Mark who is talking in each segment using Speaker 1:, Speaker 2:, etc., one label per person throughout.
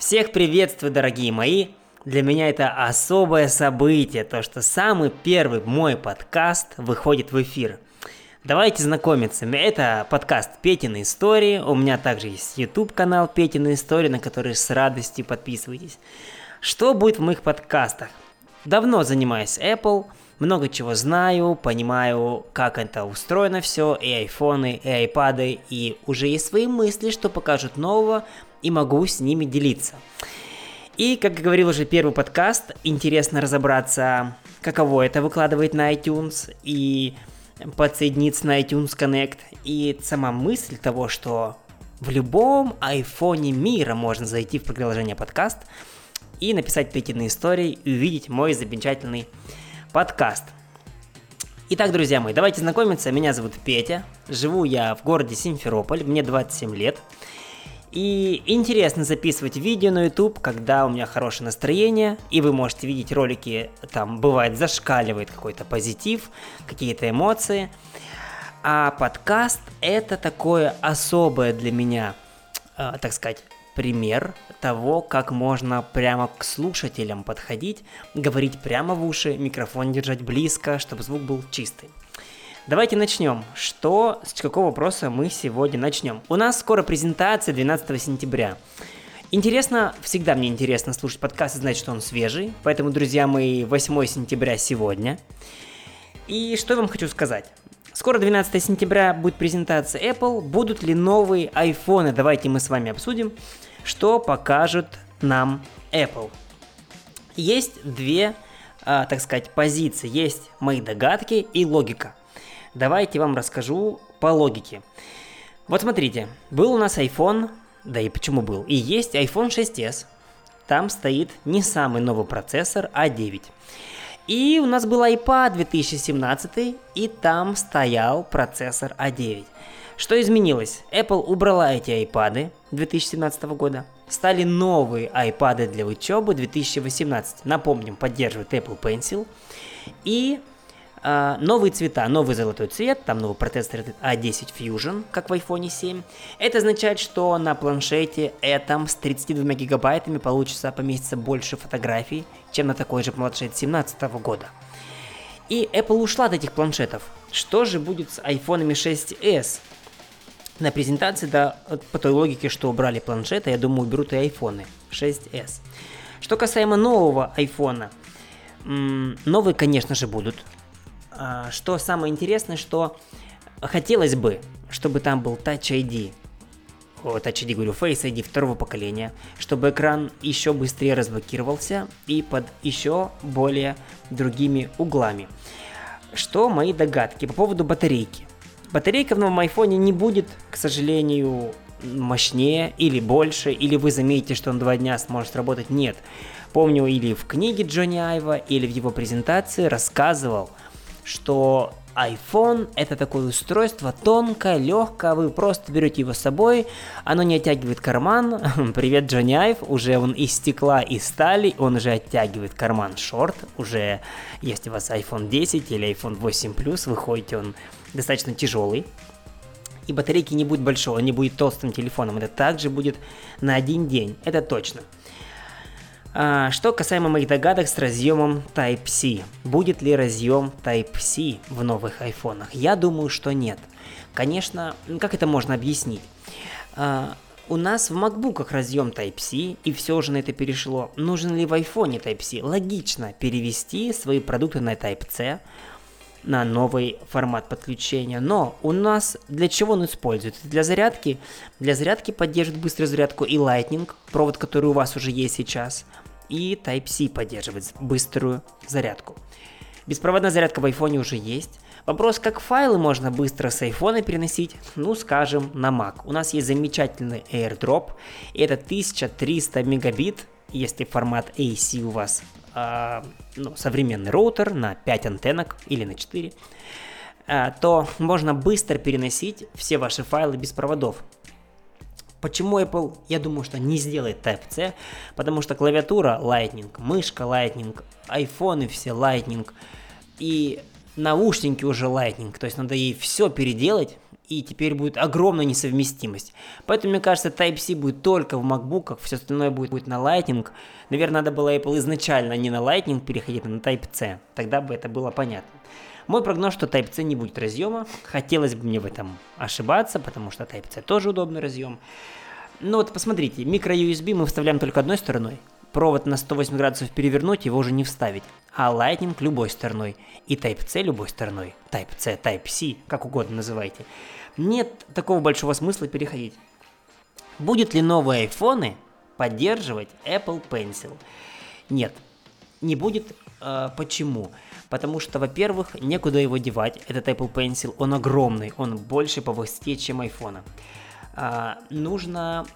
Speaker 1: Всех приветствую, дорогие мои! Для меня это особое событие, то что самый первый мой подкаст выходит в эфир. Давайте знакомиться. Это подкаст Петины истории. У меня также есть YouTube канал Петины истории, на который с радостью подписывайтесь. Что будет в моих подкастах? Давно занимаюсь Apple, много чего знаю, понимаю, как это устроено все, и айфоны, и айпады, и уже есть свои мысли, что покажут нового, и могу с ними делиться. И, как говорил уже первый подкаст, интересно разобраться, каково это выкладывать на iTunes и подсоединиться на iTunes Connect. И сама мысль того, что в любом айфоне мира можно зайти в приложение подкаст и написать Петины истории и увидеть мой замечательный подкаст. Итак, друзья мои, давайте знакомиться. Меня зовут Петя. Живу я в городе Симферополь, мне 27 лет. И интересно записывать видео на YouTube, когда у меня хорошее настроение, и вы можете видеть ролики, там бывает зашкаливает какой-то позитив, какие-то эмоции. А подкаст это такое особое для меня, э, так сказать, пример того, как можно прямо к слушателям подходить, говорить прямо в уши, микрофон держать близко, чтобы звук был чистый. Давайте начнем. Что, с какого вопроса мы сегодня начнем? У нас скоро презентация 12 сентября. Интересно, всегда мне интересно слушать подкаст и знать, что он свежий. Поэтому, друзья мои, 8 сентября сегодня. И что я вам хочу сказать? Скоро 12 сентября будет презентация Apple. Будут ли новые айфоны? Давайте мы с вами обсудим, что покажет нам Apple. Есть две, а, так сказать, позиции. Есть мои догадки и логика. Давайте вам расскажу по логике. Вот смотрите, был у нас iPhone, да и почему был, и есть iPhone 6s. Там стоит не самый новый процессор А9. И у нас был iPad 2017, и там стоял процессор А9. Что изменилось? Apple убрала эти iPad 2017 года. Стали новые iPad для учебы 2018. Напомним, поддерживает Apple Pencil. И Uh, новые цвета, новый золотой цвет, там новый процессор A10 Fusion, как в iPhone 7. Это означает, что на планшете этом с 32 гигабайтами получится поместиться больше фотографий, чем на такой же планшет 2017 года. И Apple ушла от этих планшетов. Что же будет с iPhone 6s? На презентации, да, по той логике, что убрали планшеты, я думаю, уберут и iPhone 6s. Что касаемо нового iPhone, новые, конечно же, будут. А, что самое интересное, что хотелось бы, чтобы там был Touch ID, Touch ID, говорю, Face ID второго поколения, чтобы экран еще быстрее разблокировался и под еще более другими углами. Что мои догадки по поводу батарейки? Батарейка в новом айфоне не будет, к сожалению, мощнее или больше, или вы заметите, что он два дня сможет работать. Нет. Помню, или в книге Джонни Айва, или в его презентации рассказывал что iPhone это такое устройство тонкое, легкое, вы просто берете его с собой, оно не оттягивает карман. Привет, Джонни Айв, уже он из стекла и стали, он уже оттягивает карман шорт, уже если у вас iPhone 10 или iPhone 8 Plus, выходите, он достаточно тяжелый. И батарейки не будет большого, он не будет толстым телефоном, это также будет на один день, это точно. А, что касаемо моих догадок с разъемом Type-C. Будет ли разъем Type-C в новых айфонах? Я думаю, что нет. Конечно, как это можно объяснить? А, у нас в макбуках разъем Type-C, и все уже на это перешло. Нужен ли в айфоне Type-C? Логично перевести свои продукты на Type-C, на новый формат подключения. Но у нас для чего он используется? Для зарядки. Для зарядки поддерживает быструю зарядку и Lightning, провод, который у вас уже есть сейчас и Type-C поддерживает быструю зарядку. Беспроводная зарядка в iPhone уже есть. Вопрос, как файлы можно быстро с iPhone переносить, ну скажем, на Mac. У нас есть замечательный AirDrop, это 1300 мегабит, если формат AC у вас э, ну, современный роутер на 5 антеннок или на 4, э, то можно быстро переносить все ваши файлы без проводов. Почему Apple, я думаю, что не сделает Type-C? Потому что клавиатура Lightning, мышка Lightning, айфоны все Lightning, и наушники уже Lightning. То есть надо ей все переделать, и теперь будет огромная несовместимость. Поэтому, мне кажется, Type-C будет только в MacBook, все остальное будет, будет на Lightning. Наверное, надо было Apple изначально не на Lightning переходить, а на Type-C. Тогда бы это было понятно. Мой прогноз, что Type-C не будет разъема. Хотелось бы мне в этом ошибаться, потому что Type-C тоже удобный разъем. Но вот посмотрите, микро-USB мы вставляем только одной стороной. Провод на 180 градусов перевернуть, его уже не вставить. А Lightning любой стороной. И Type-C любой стороной. Type-C, Type-C, как угодно называйте. Нет такого большого смысла переходить. Будет ли новые айфоны поддерживать Apple Pencil? Нет, не будет. Э, почему? Потому что, во-первых, некуда его девать. Этот Apple Pencil, он огромный, он больше по высоте, чем iPhone. Э, нужно...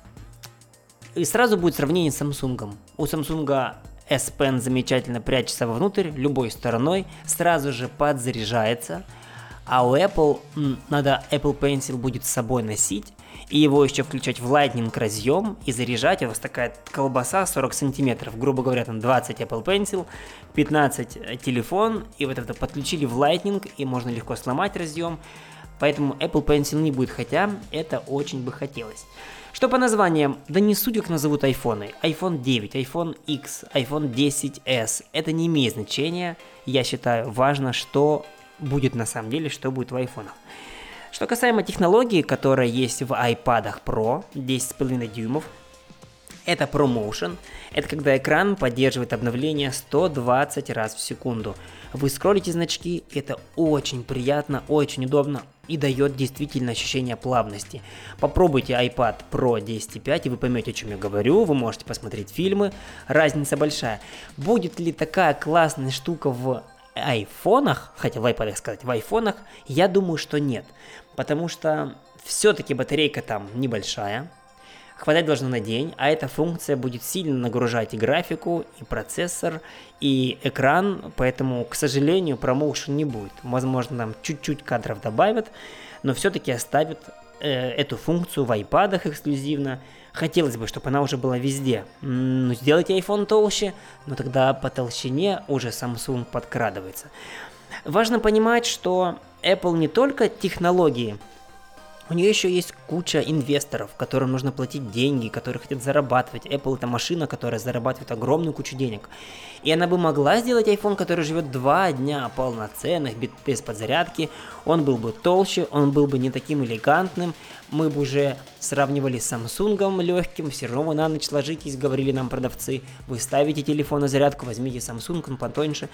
Speaker 1: И сразу будет сравнение с Samsung. У Samsung S Pen замечательно прячется вовнутрь, любой стороной, сразу же подзаряжается. А у Apple надо Apple Pencil будет с собой носить, и его еще включать в Lightning разъем и заряжать. У вас такая колбаса 40 сантиметров, грубо говоря, там 20 Apple Pencil, 15 э, телефон, и вот это подключили в Lightning, и можно легко сломать разъем. Поэтому Apple Pencil не будет, хотя это очень бы хотелось. Что по названиям? Да не суть, как назовут айфоны. iPhone 9, iPhone X, iPhone 10s. Это не имеет значения. Я считаю, важно, что будет на самом деле, что будет в айфонах. Что касаемо технологии, которая есть в iPad Pro 10,5 дюймов, это ProMotion. Это когда экран поддерживает обновление 120 раз в секунду. Вы скроллите значки, это очень приятно, очень удобно и дает действительно ощущение плавности. Попробуйте iPad Pro 10.5 и вы поймете, о чем я говорю. Вы можете посмотреть фильмы, разница большая. Будет ли такая классная штука в айфонах, хотя в iPad сказать, в айфонах, я думаю, что нет. Потому что все-таки батарейка там небольшая, хватать должно на день, а эта функция будет сильно нагружать и графику, и процессор, и экран, поэтому, к сожалению, промоушен не будет. Возможно, нам чуть-чуть кадров добавят, но все-таки оставят э, эту функцию в iPad эксклюзивно, Хотелось бы, чтобы она уже была везде. Ну, сделайте iPhone толще, но тогда по толщине уже Samsung подкрадывается. Важно понимать, что Apple не только технологии у нее еще есть куча инвесторов, которым нужно платить деньги, которые хотят зарабатывать. Apple это машина, которая зарабатывает огромную кучу денег. И она бы могла сделать iPhone, который живет два дня полноценных, без подзарядки. Он был бы толще, он был бы не таким элегантным. Мы бы уже сравнивали с Samsung легким, все равно на ночь ложитесь, говорили нам продавцы. Вы ставите телефон на зарядку, возьмите Samsung, он потоньше.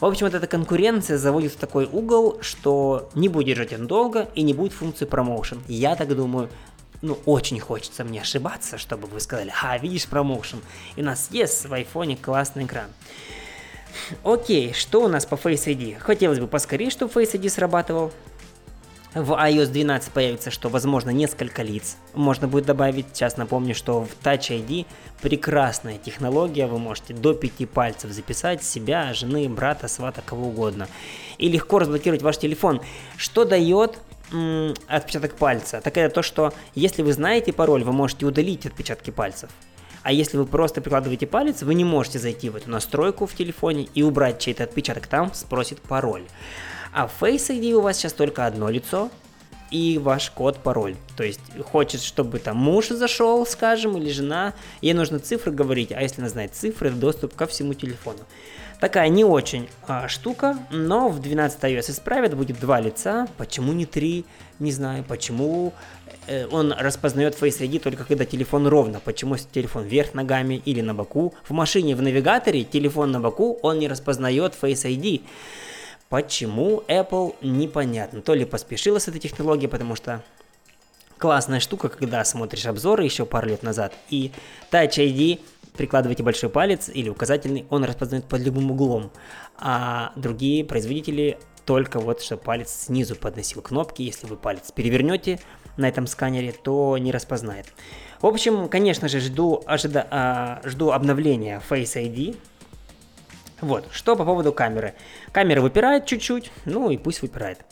Speaker 1: В общем, вот эта конкуренция заводит в такой угол, что не будет держать он долго и не будет функции промоушен. Я так думаю, ну, очень хочется мне ошибаться, чтобы вы сказали, а, видишь промоушен, и у нас есть в айфоне классный экран. Окей, что у нас по Face ID? Хотелось бы поскорее, чтобы Face ID срабатывал. В iOS 12 появится, что возможно несколько лиц можно будет добавить. Сейчас напомню, что в Touch ID прекрасная технология, вы можете до 5 пальцев записать себя, жены, брата, свата, кого угодно. И легко разблокировать ваш телефон. Что дает отпечаток пальца? Так это то, что если вы знаете пароль, вы можете удалить отпечатки пальцев. А если вы просто прикладываете палец, вы не можете зайти в эту настройку в телефоне и убрать чей-то отпечаток, там спросит пароль. А в Face ID у вас сейчас только одно лицо и ваш код, пароль. То есть хочет, чтобы там муж зашел, скажем, или жена, ей нужно цифры говорить, а если она знает цифры, доступ ко всему телефону. Такая не очень а, штука, но в 12 iOS исправят, будет два лица, почему не три, не знаю, почему э, он распознает Face ID только когда телефон ровно, почему телефон вверх ногами или на боку. В машине в навигаторе телефон на боку, он не распознает Face ID. Почему Apple, непонятно. То ли поспешила с этой технологией, потому что классная штука, когда смотришь обзоры еще пару лет назад, и Touch ID прикладываете большой палец или указательный, он распознает под любым углом, а другие производители только вот, чтобы палец снизу подносил кнопки, если вы палец перевернете на этом сканере, то не распознает. В общем, конечно же, жду, ожида, а, жду обновления Face ID, вот, что по поводу камеры. Камера выпирает чуть-чуть, ну и пусть выпирает.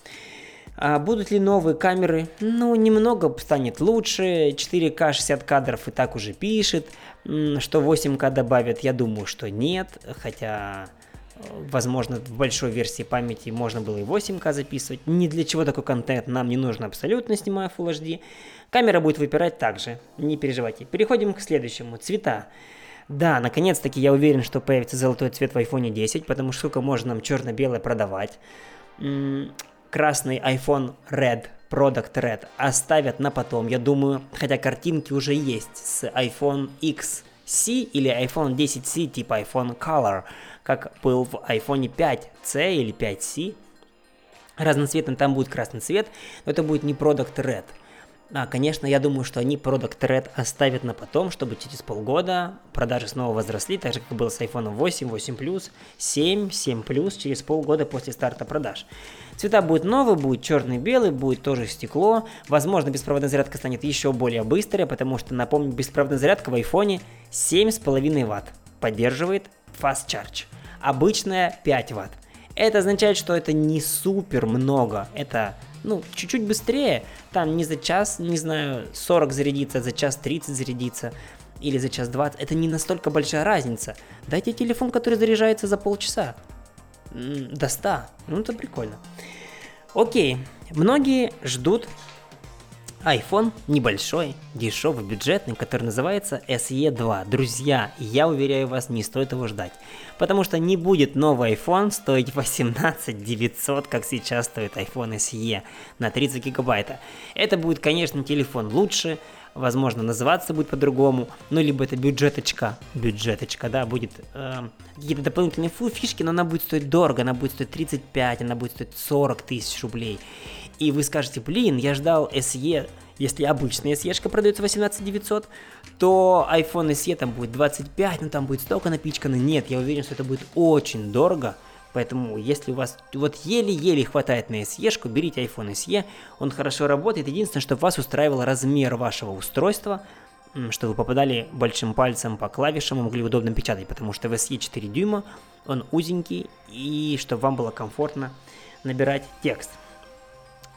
Speaker 1: А будут ли новые камеры? Ну, немного станет лучше. 4К 60 кадров и так уже пишет. Что 8К добавят, я думаю, что нет. Хотя Возможно, в большой версии памяти можно было и 8К записывать. Ни для чего такой контент нам не нужно абсолютно, снимая Full HD. Камера будет выпирать также, не переживайте. Переходим к следующему. Цвета. Да, наконец-таки я уверен, что появится золотой цвет в iPhone 10, потому что сколько можно нам черно-белое продавать. Красный iPhone Red, Product Red оставят на потом, я думаю, хотя картинки уже есть с iPhone XC или iPhone 10C типа iPhone Color, как был в iPhone 5C или 5C. Разноцветным там будет красный цвет, но это будет не Product Red – а, конечно, я думаю, что они Product Red оставят на потом, чтобы через полгода продажи снова возросли, так же, как было с iPhone 8, 8 Plus, 7, 7 Plus через полгода после старта продаж. Цвета будут новые, будет черный белый, будет тоже стекло. Возможно, беспроводная зарядка станет еще более быстрой, потому что, напомню, беспроводная зарядка в iPhone 7,5 Вт. Поддерживает Fast Charge. Обычная 5 Вт. Это означает, что это не супер много. Это ну, чуть-чуть быстрее, там не за час, не знаю, 40 зарядиться, а за час 30 зарядиться, или за час 20, это не настолько большая разница. Дайте телефон, который заряжается за полчаса, до 100, ну это прикольно. Окей, многие ждут iPhone небольшой, дешевый, бюджетный, который называется SE2. Друзья, я уверяю вас, не стоит его ждать. Потому что не будет новый iPhone стоить 18 900, как сейчас стоит iPhone SE на 30 гигабайта. Это будет, конечно, телефон лучше, возможно, называться будет по-другому, ну, либо это бюджеточка, бюджеточка, да, будет э, какие-то дополнительные фишки, но она будет стоить дорого, она будет стоить 35, она будет стоить 40 тысяч рублей. И вы скажете, блин, я ждал SE, если обычная SE продается 18 900, то iPhone SE там будет 25, ну там будет столько напичкано. Нет, я уверен, что это будет очень дорого, Поэтому, если у вас вот еле-еле хватает на SE, берите iPhone SE, он хорошо работает. Единственное, что вас устраивал размер вашего устройства, что вы попадали большим пальцем по клавишам и могли удобно печатать, потому что в SE 4 дюйма, он узенький, и чтобы вам было комфортно набирать текст.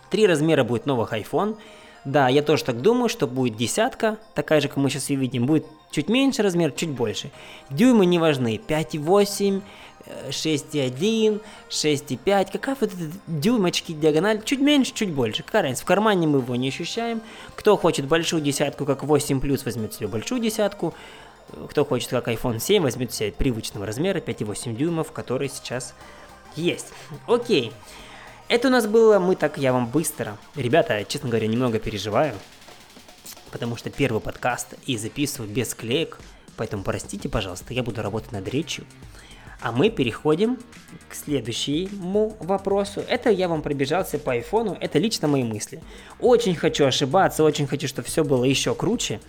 Speaker 1: Три размера будет новых iPhone. Да, я тоже так думаю, что будет десятка, такая же, как мы сейчас и видим. Будет чуть меньше размер, чуть больше. Дюймы не важны. 5,8, 6,1, 6,5. Какая вот эта дюймочки диагональ? Чуть меньше, чуть больше. Какая разница? В кармане мы его не ощущаем. Кто хочет большую десятку, как 8 плюс, возьмет себе большую десятку. Кто хочет, как iPhone 7, возьмет себе привычного размера 5,8 дюймов, который сейчас есть. Окей. Это у нас было «Мы так, я вам быстро». Ребята, честно говоря, немного переживаю, потому что первый подкаст и записываю без клеек, поэтому простите, пожалуйста, я буду работать над речью. А мы переходим к следующему вопросу. Это я вам пробежался по айфону, это лично мои мысли. Очень хочу ошибаться, очень хочу, чтобы все было еще круче.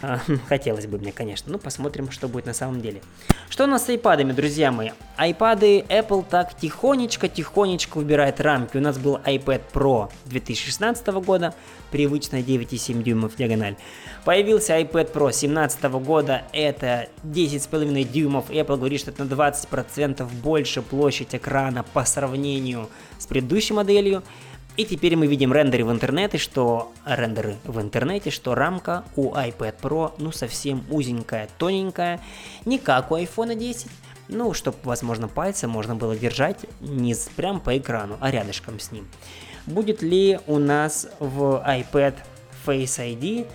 Speaker 1: А, хотелось бы мне, конечно. Ну, посмотрим, что будет на самом деле. Что у нас с айпадами, друзья мои? Айпады Apple так тихонечко-тихонечко убирает рамки. У нас был iPad Pro 2016 года, привычная 9,7 дюймов диагональ. Появился iPad Pro 2017 года, это 10,5 дюймов. Apple говорит, что это на 20% больше площадь экрана по сравнению с предыдущей моделью. И теперь мы видим рендеры в интернете, что рендеры в интернете, что рамка у iPad Pro ну совсем узенькая, тоненькая, не как у iPhone 10. Ну, чтобы, возможно, пальцем можно было держать не прям по экрану, а рядышком с ним. Будет ли у нас в iPad Face ID?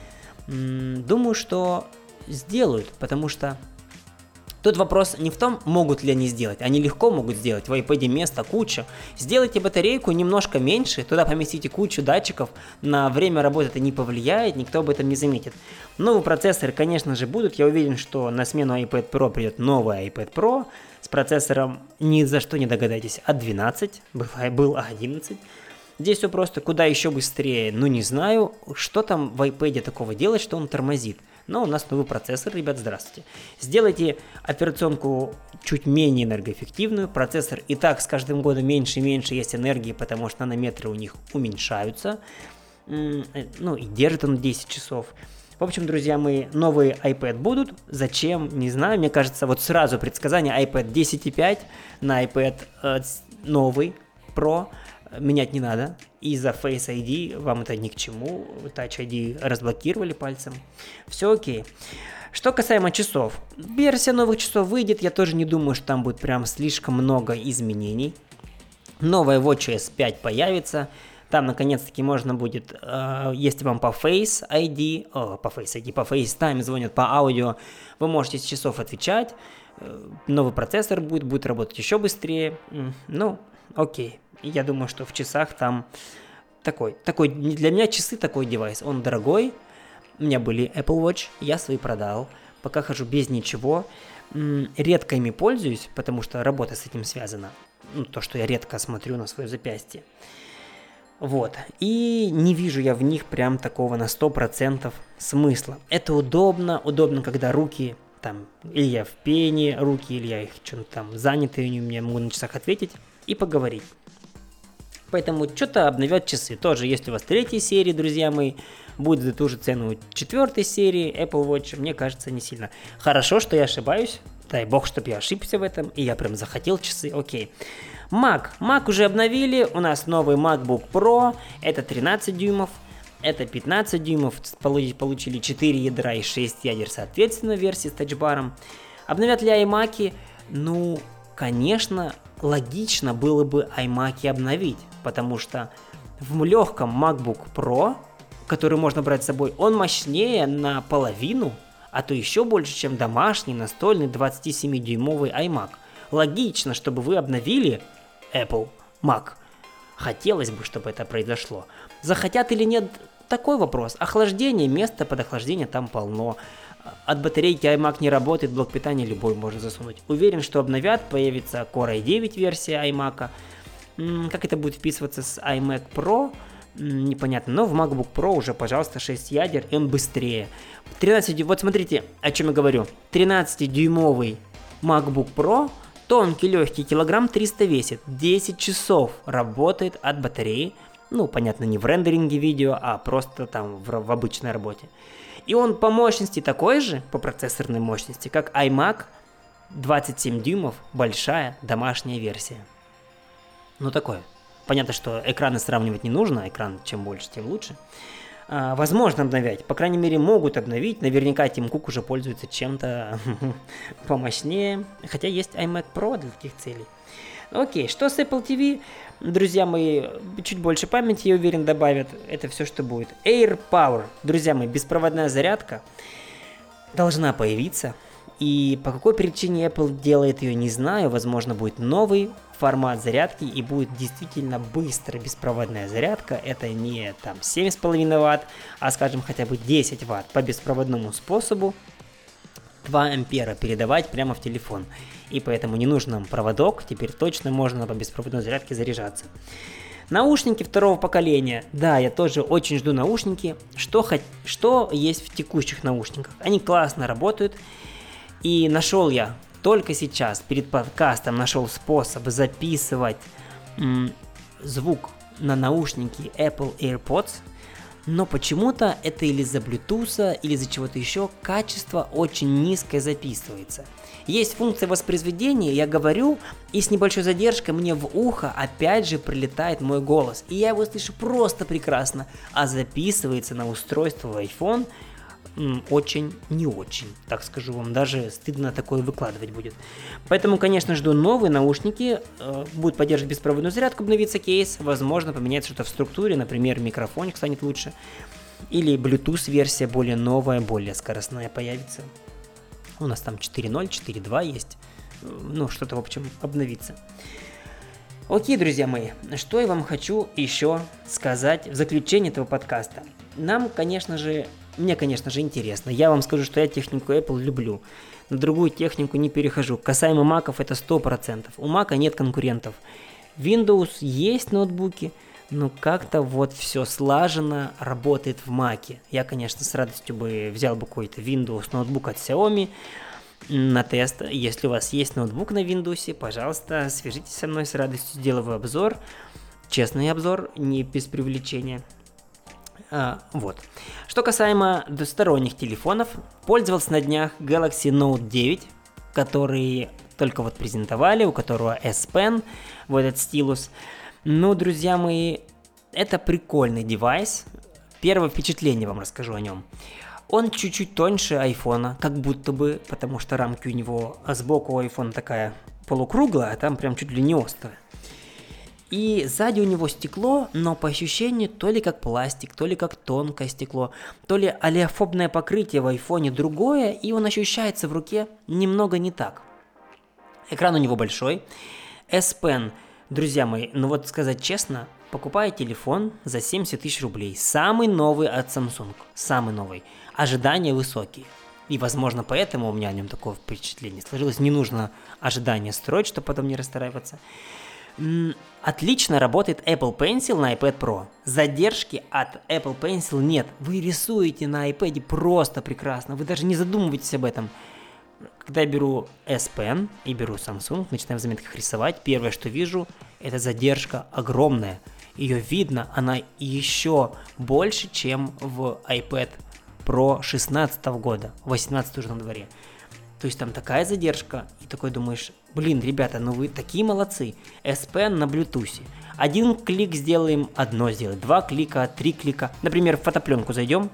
Speaker 1: Думаю, что сделают, потому что Тут вопрос не в том, могут ли они сделать. Они легко могут сделать. В iPad места куча. Сделайте батарейку немножко меньше, туда поместите кучу датчиков. На время работы это не повлияет, никто об этом не заметит. Новые процессоры, конечно же, будут. Я уверен, что на смену iPad Pro придет новый iPad Pro с процессором ни за что не догадаетесь. А12, был, был А11. Здесь все просто куда еще быстрее. Ну не знаю, что там в iPad такого делать, что он тормозит. Но у нас новый процессор, ребят, здравствуйте. Сделайте операционку чуть менее энергоэффективную. Процессор и так с каждым годом меньше и меньше есть энергии, потому что нанометры у них уменьшаются. Э, ну и держит он 10 часов. В общем, друзья мои, новые iPad будут. Зачем? Не знаю. Мне кажется, вот сразу предсказание iPad 10.5 на iPad э, новый Pro менять не надо. Из-за Face ID вам это ни к чему. Touch ID разблокировали пальцем. Все окей. Что касаемо часов. Версия новых часов выйдет, я тоже не думаю, что там будет прям слишком много изменений. Новая WatchOS 5 появится. Там, наконец-таки, можно будет, э, если вам по Face ID, о, по Face ID, по FaceTime звонят по аудио, вы можете с часов отвечать. Э, новый процессор будет, будет работать еще быстрее. Ну, окей. Я думаю, что в часах там такой, такой, для меня часы такой девайс. Он дорогой. У меня были Apple Watch, я свои продал. Пока хожу без ничего. Редко ими пользуюсь, потому что работа с этим связана. Ну, то, что я редко смотрю на свое запястье. Вот. И не вижу я в них прям такого на 100% смысла. Это удобно. Удобно, когда руки там, или я в пене руки, или я их что-то там заняты, и у меня могу на часах ответить и поговорить. Поэтому что-то обновят часы. Тоже, если у вас третья серия, друзья мои, будет за ту же цену четвертой серии Apple Watch, мне кажется, не сильно. Хорошо, что я ошибаюсь. Дай бог, чтобы я ошибся в этом, и я прям захотел часы, окей. Mac. Mac уже обновили, у нас новый MacBook Pro, это 13 дюймов, это 15 дюймов, получили 4 ядра и 6 ядер соответственно версии с тачбаром. Обновят ли iMac? Ну, конечно, логично было бы iMac обновить, потому что в легком MacBook Pro, который можно брать с собой, он мощнее на половину, а то еще больше, чем домашний настольный 27-дюймовый iMac. Логично, чтобы вы обновили Apple Mac. Хотелось бы, чтобы это произошло. Захотят или нет, такой вопрос. Охлаждение, место под охлаждение там полно. От батарейки iMac не работает, блок питания любой можно засунуть. Уверен, что обновят, появится Core i9 версия iMac. Как это будет вписываться с iMac Pro, непонятно. Но в MacBook Pro уже, пожалуйста, 6 ядер, и он быстрее. 13, вот смотрите, о чем я говорю. 13-дюймовый MacBook Pro – Тонкий, легкий, килограмм 300 весит. 10 часов работает от батареи. Ну, понятно, не в рендеринге видео, а просто там в, в обычной работе. И он по мощности такой же, по процессорной мощности, как iMac 27 дюймов, большая домашняя версия. Ну, такое. Понятно, что экраны сравнивать не нужно, экран чем больше, тем лучше. А, возможно обновять. По крайней мере, могут обновить. Наверняка Тим Кук уже пользуется чем-то помощнее. Хотя есть iMac Pro для таких целей. Окей, что с Apple TV? Друзья мои, чуть больше памяти, я уверен, добавят. Это все, что будет. Air Power. Друзья мои, беспроводная зарядка должна появиться. И по какой причине Apple делает ее, не знаю. Возможно, будет новый формат зарядки и будет действительно быстрая беспроводная зарядка. Это не там 7,5 Вт, а скажем хотя бы 10 Вт по беспроводному способу. 2 ампера передавать прямо в телефон. И поэтому не нужен нам проводок, теперь точно можно по беспроводной зарядке заряжаться. Наушники второго поколения. Да, я тоже очень жду наушники. Что, хоть, что есть в текущих наушниках? Они классно работают. И нашел я только сейчас, перед подкастом, нашел способ записывать м, звук на наушники Apple AirPods, но почему-то это или из-за Bluetooth, или из-за чего-то еще качество очень низкое записывается. Есть функция воспроизведения, я говорю, и с небольшой задержкой мне в ухо опять же прилетает мой голос. И я его слышу просто прекрасно, а записывается на устройство iPhone очень не очень, так скажу вам, даже стыдно такое выкладывать будет. Поэтому, конечно, жду новые наушники, э, будет поддерживать беспроводную зарядку, обновится кейс, возможно, поменяется что-то в структуре, например, микрофоник станет лучше, или Bluetooth версия более новая, более скоростная появится. У нас там 4.0, 4.2 есть, ну, что-то, в общем, обновится. Окей, друзья мои, что я вам хочу еще сказать в заключение этого подкаста. Нам, конечно же, мне, конечно же, интересно. Я вам скажу, что я технику Apple люблю. На другую технику не перехожу. Касаемо маков это 100%. У мака нет конкурентов. Windows есть ноутбуки, но как-то вот все слаженно работает в маке. Я, конечно, с радостью бы взял бы какой-то Windows ноутбук от Xiaomi на тест. Если у вас есть ноутбук на Windows, пожалуйста, свяжитесь со мной с радостью, сделаю обзор. Честный обзор, не без привлечения. А, вот. Что касаемо двусторонних телефонов, пользовался на днях Galaxy Note 9, который только вот презентовали, у которого S Pen, вот этот стилус. Ну, друзья мои, это прикольный девайс. Первое впечатление вам расскажу о нем. Он чуть-чуть тоньше айфона, как будто бы, потому что рамки у него сбоку у айфона такая полукруглая, а там прям чуть ли не острая. И сзади у него стекло, но по ощущению то ли как пластик, то ли как тонкое стекло, то ли олеофобное покрытие в айфоне другое, и он ощущается в руке немного не так. Экран у него большой. S Pen, друзья мои, ну вот сказать честно, покупая телефон за 70 тысяч рублей, самый новый от Samsung, самый новый, ожидания высокие. И, возможно, поэтому у меня о нем такое впечатление сложилось. Не нужно ожидания строить, чтобы потом не расстраиваться. Отлично работает Apple Pencil на iPad Pro. Задержки от Apple Pencil нет. Вы рисуете на iPad просто прекрасно. Вы даже не задумываетесь об этом. Когда я беру S Pen и беру Samsung, начинаю в заметках рисовать, первое, что вижу, это задержка огромная. Ее видно, она еще больше, чем в iPad Pro 16 года, 18 уже на дворе. То есть там такая задержка, и такой думаешь, блин, ребята, ну вы такие молодцы. S Pen на Bluetooth. Один клик сделаем, одно сделать, два клика, три клика. Например, в фотопленку зайдем,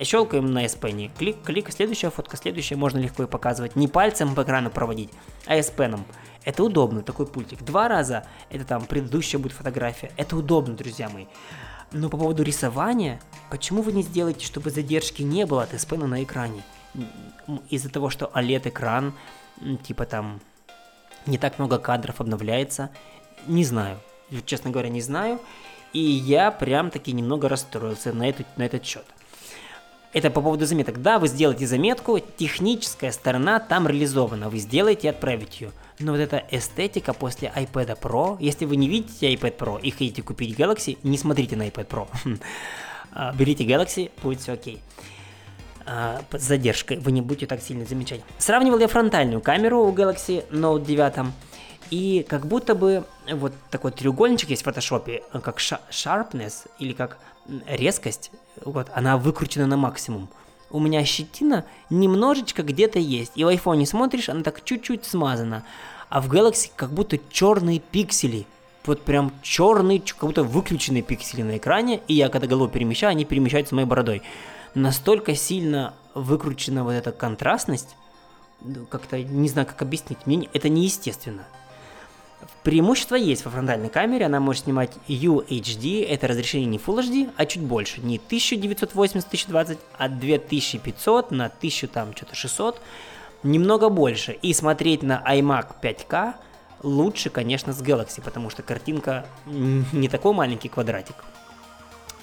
Speaker 1: щелкаем на S Pen, клик, клик, следующая фотка, следующая, можно легко и показывать. Не пальцем по экрану проводить, а S Pen. Это удобно, такой пультик. Два раза, это там предыдущая будет фотография. Это удобно, друзья мои. Но по поводу рисования, почему вы не сделаете, чтобы задержки не было от S Pen на экране? Из-за того, что OLED-экран, типа там не так много кадров обновляется, не знаю. Честно говоря, не знаю. И я прям таки немного расстроился на, эту, на этот счет. Это по поводу заметок. Да, вы сделаете заметку, техническая сторона там реализована, вы сделаете и отправите ее. Но вот эта эстетика после iPad Pro, если вы не видите iPad Pro и хотите купить Galaxy, не смотрите на iPad Pro. А, берите Galaxy, будет все окей а, с задержкой, вы не будете так сильно замечать. Сравнивал я фронтальную камеру у Galaxy Note 9, и как будто бы вот такой треугольничек есть в фотошопе, как sharpness или как резкость, вот, она выкручена на максимум. У меня щетина немножечко где-то есть, и в айфоне смотришь, она так чуть-чуть смазана, а в Galaxy как будто черные пиксели, вот прям черные, как будто выключенные пиксели на экране, и я когда голову перемещаю, они перемещаются моей бородой настолько сильно выкручена вот эта контрастность, ну, как-то не знаю, как объяснить, мне это неестественно. Преимущество есть во фронтальной камере, она может снимать UHD, это разрешение не Full HD, а чуть больше, не 1980-1020, а 2500 на 1000 там что-то 600, немного больше. И смотреть на iMac 5K лучше, конечно, с Galaxy, потому что картинка не такой маленький квадратик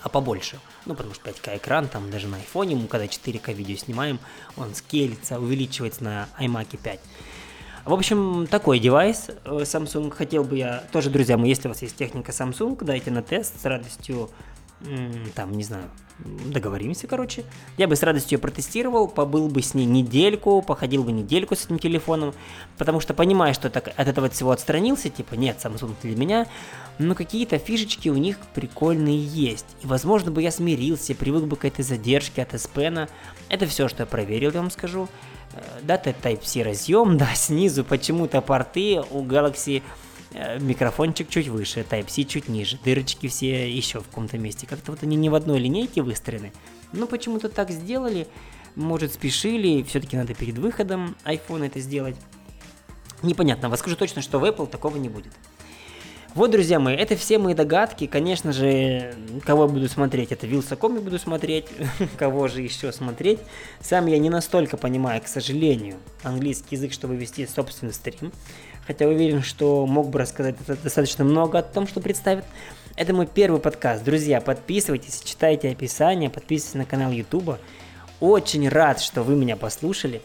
Speaker 1: а побольше. Ну, потому что 5К экран, там даже на айфоне, мы когда 4К видео снимаем, он скелится, увеличивается на iMac 5. В общем, такой девайс э, Samsung. Хотел бы я тоже, друзья мои, если у вас есть техника Samsung, дайте на тест с радостью там, не знаю, договоримся, короче. Я бы с радостью ее протестировал, побыл бы с ней недельку, походил бы недельку с этим телефоном, потому что понимаю, что так, от этого всего отстранился, типа, нет, Samsung для меня, но какие-то фишечки у них прикольные есть. И, возможно, бы я смирился, привык бы к этой задержке от S Pen. Это все, что я проверил, я вам скажу. Э, да, Type-C разъем, да, снизу почему-то порты у Galaxy микрофончик чуть выше, Type-C чуть ниже, дырочки все еще в каком-то месте. Как-то вот они не в одной линейке выстроены. Но почему-то так сделали, может спешили, все-таки надо перед выходом iPhone это сделать. Непонятно, вас скажу точно, что в Apple такого не будет. Вот, друзья мои, это все мои догадки. Конечно же, кого я буду смотреть, это Вилсаком я буду смотреть, кого же еще смотреть. Сам я не настолько понимаю, к сожалению, английский язык, чтобы вести собственный стрим хотя уверен, что мог бы рассказать достаточно много о том, что представит. Это мой первый подкаст. Друзья, подписывайтесь, читайте описание, подписывайтесь на канал YouTube. Очень рад, что вы меня послушали.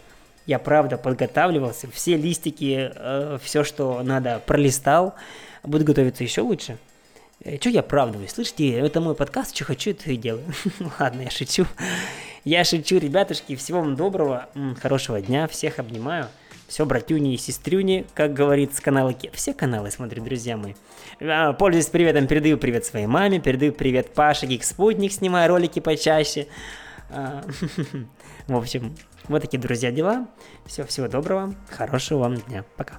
Speaker 1: Я правда подготавливался, все листики, э, все, что надо, пролистал. Буду готовиться еще лучше. Э, что я оправдываюсь? Слышите, это мой подкаст, что хочу, это и делаю. Ладно, я шучу. Я шучу, ребятушки. Всего вам доброго, хорошего дня, всех обнимаю. Все, братюни и сестрюни, как говорит с канала Ке. Все каналы смотрю, друзья мои. А, пользуясь приветом, передаю привет своей маме, передаю привет Паше, Гик Спутник, снимая ролики почаще. А, в общем, вот такие, друзья, дела. Все, всего доброго, хорошего вам дня. Пока.